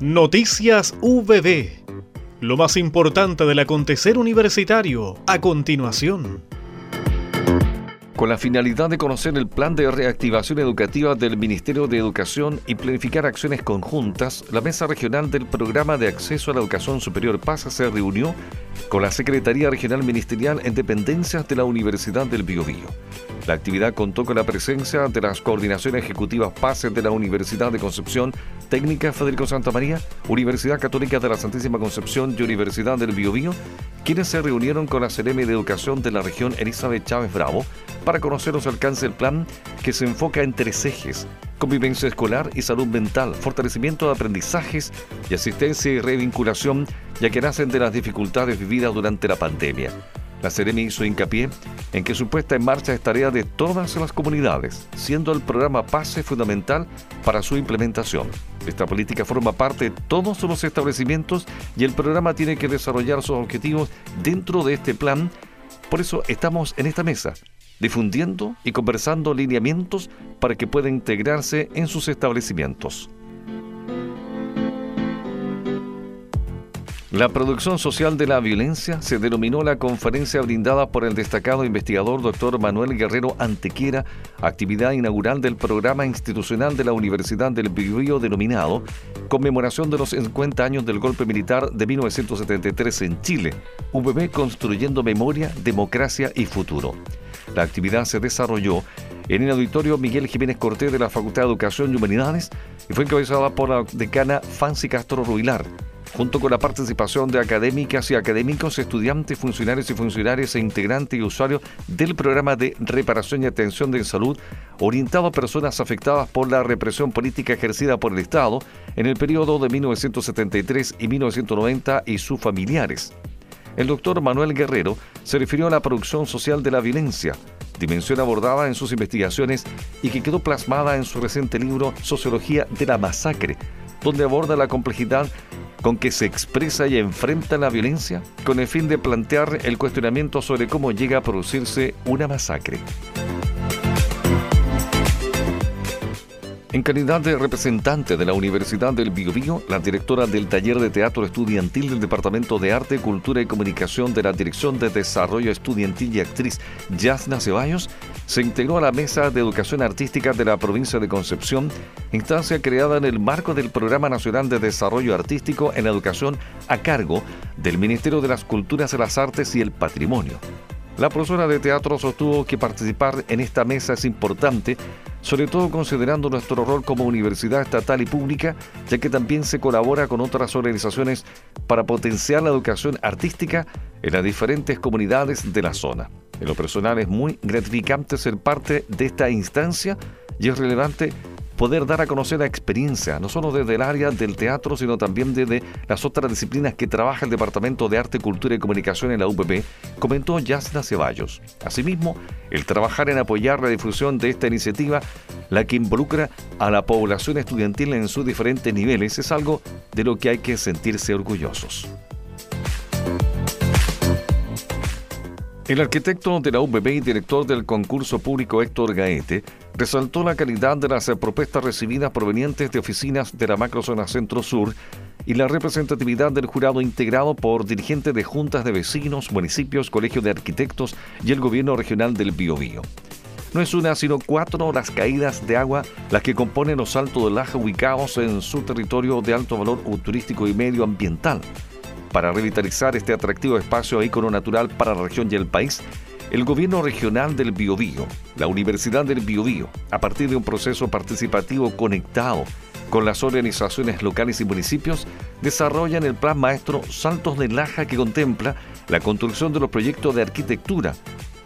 Noticias VB. Lo más importante del acontecer universitario a continuación. Con la finalidad de conocer el plan de reactivación educativa del Ministerio de Educación y planificar acciones conjuntas, la Mesa Regional del Programa de Acceso a la Educación Superior PASA se reunió con la Secretaría Regional Ministerial en dependencias de la Universidad del Biobío. La actividad contó con la presencia de las coordinaciones ejecutivas PASE de la Universidad de Concepción, Técnica Federico Santa María, Universidad Católica de la Santísima Concepción y Universidad del Biobío, quienes se reunieron con la CRM de Educación de la región Elizabeth Chávez Bravo para conocer los alcances del plan que se enfoca en tres ejes, convivencia escolar y salud mental, fortalecimiento de aprendizajes y asistencia y revinculación, ya que nacen de las dificultades vividas durante la pandemia. La Ceremi hizo hincapié en que su puesta en marcha es tarea de todas las comunidades, siendo el programa PASE fundamental para su implementación. Esta política forma parte de todos los establecimientos y el programa tiene que desarrollar sus objetivos dentro de este plan. Por eso estamos en esta mesa, difundiendo y conversando lineamientos para que pueda integrarse en sus establecimientos. La producción social de la violencia se denominó la conferencia brindada por el destacado investigador Dr. Manuel Guerrero Antequiera, actividad inaugural del programa institucional de la Universidad del Biobío denominado Conmemoración de los 50 años del golpe militar de 1973 en Chile, VB Construyendo Memoria, Democracia y Futuro. La actividad se desarrolló en el auditorio Miguel Jiménez Cortés de la Facultad de Educación y Humanidades y fue encabezada por la decana Fancy Castro Ruilar junto con la participación de académicas y académicos, estudiantes, funcionarios y funcionarias e integrantes y usuarios del programa de reparación y atención de salud orientado a personas afectadas por la represión política ejercida por el Estado en el periodo de 1973 y 1990 y sus familiares. El doctor Manuel Guerrero se refirió a la producción social de la violencia, dimensión abordada en sus investigaciones y que quedó plasmada en su reciente libro Sociología de la Masacre, donde aborda la complejidad con que se expresa y enfrenta la violencia con el fin de plantear el cuestionamiento sobre cómo llega a producirse una masacre. En calidad de representante de la Universidad del Biobío, la directora del Taller de Teatro Estudiantil del Departamento de Arte, Cultura y Comunicación de la Dirección de Desarrollo Estudiantil y actriz Yasna Ceballos, se integró a la Mesa de Educación Artística de la provincia de Concepción, instancia creada en el marco del Programa Nacional de Desarrollo Artístico en Educación a cargo del Ministerio de las Culturas, las Artes y el Patrimonio. La profesora de teatro sostuvo que participar en esta mesa es importante, sobre todo considerando nuestro rol como universidad estatal y pública, ya que también se colabora con otras organizaciones para potenciar la educación artística en las diferentes comunidades de la zona. En lo personal es muy gratificante ser parte de esta instancia y es relevante poder dar a conocer la experiencia, no solo desde el área del teatro, sino también desde las otras disciplinas que trabaja el Departamento de Arte, Cultura y Comunicación en la UPP, comentó Yasna Ceballos. Asimismo, el trabajar en apoyar la difusión de esta iniciativa, la que involucra a la población estudiantil en sus diferentes niveles, es algo de lo que hay que sentirse orgullosos. El arquitecto de la UBB y director del concurso público Héctor Gaete resaltó la calidad de las propuestas recibidas provenientes de oficinas de la macrozona centro-sur y la representatividad del jurado integrado por dirigentes de juntas de vecinos, municipios, colegios de arquitectos y el gobierno regional del Biobío. No es una, sino cuatro las caídas de agua las que componen los saltos del Laja ubicados en su territorio de alto valor turístico y medioambiental para revitalizar este atractivo espacio ícono natural para la región y el país, el gobierno regional del Biobío, la Universidad del Biobío, a partir de un proceso participativo conectado con las organizaciones locales y municipios, desarrollan el plan maestro Saltos de Laja que contempla la construcción de los proyectos de arquitectura,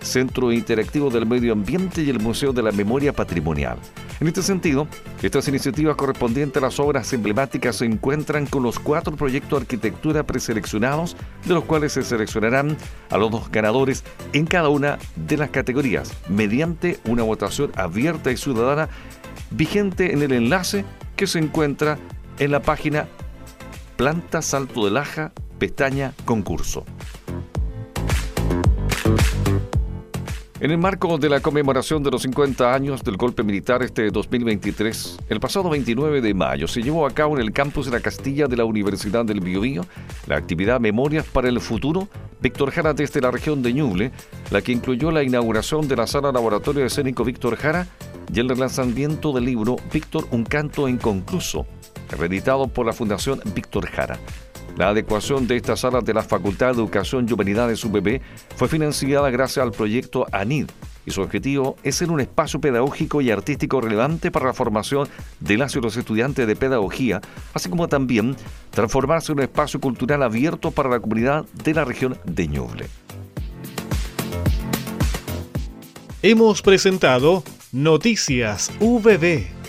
Centro Interactivo del Medio Ambiente y el Museo de la Memoria Patrimonial. En este sentido, estas iniciativas correspondientes a las obras emblemáticas se encuentran con los cuatro proyectos de arquitectura preseleccionados, de los cuales se seleccionarán a los dos ganadores en cada una de las categorías, mediante una votación abierta y ciudadana vigente en el enlace que se encuentra en la página Planta Salto de Laja, pestaña Concurso. En el marco de la conmemoración de los 50 años del golpe militar este 2023, el pasado 29 de mayo se llevó a cabo en el campus de la Castilla de la Universidad del Biobío la actividad Memorias para el Futuro Víctor Jara desde la región de Ñuble, la que incluyó la inauguración de la sala laboratorio escénico Víctor Jara y el relanzamiento del libro Víctor, un canto inconcluso, reeditado por la Fundación Víctor Jara. La adecuación de esta sala de la Facultad de Educación y Humanidades UBB fue financiada gracias al proyecto ANID y su objetivo es ser un espacio pedagógico y artístico relevante para la formación de las y los estudiantes de pedagogía, así como también transformarse en un espacio cultural abierto para la comunidad de la región de Ñuble. Hemos presentado Noticias VB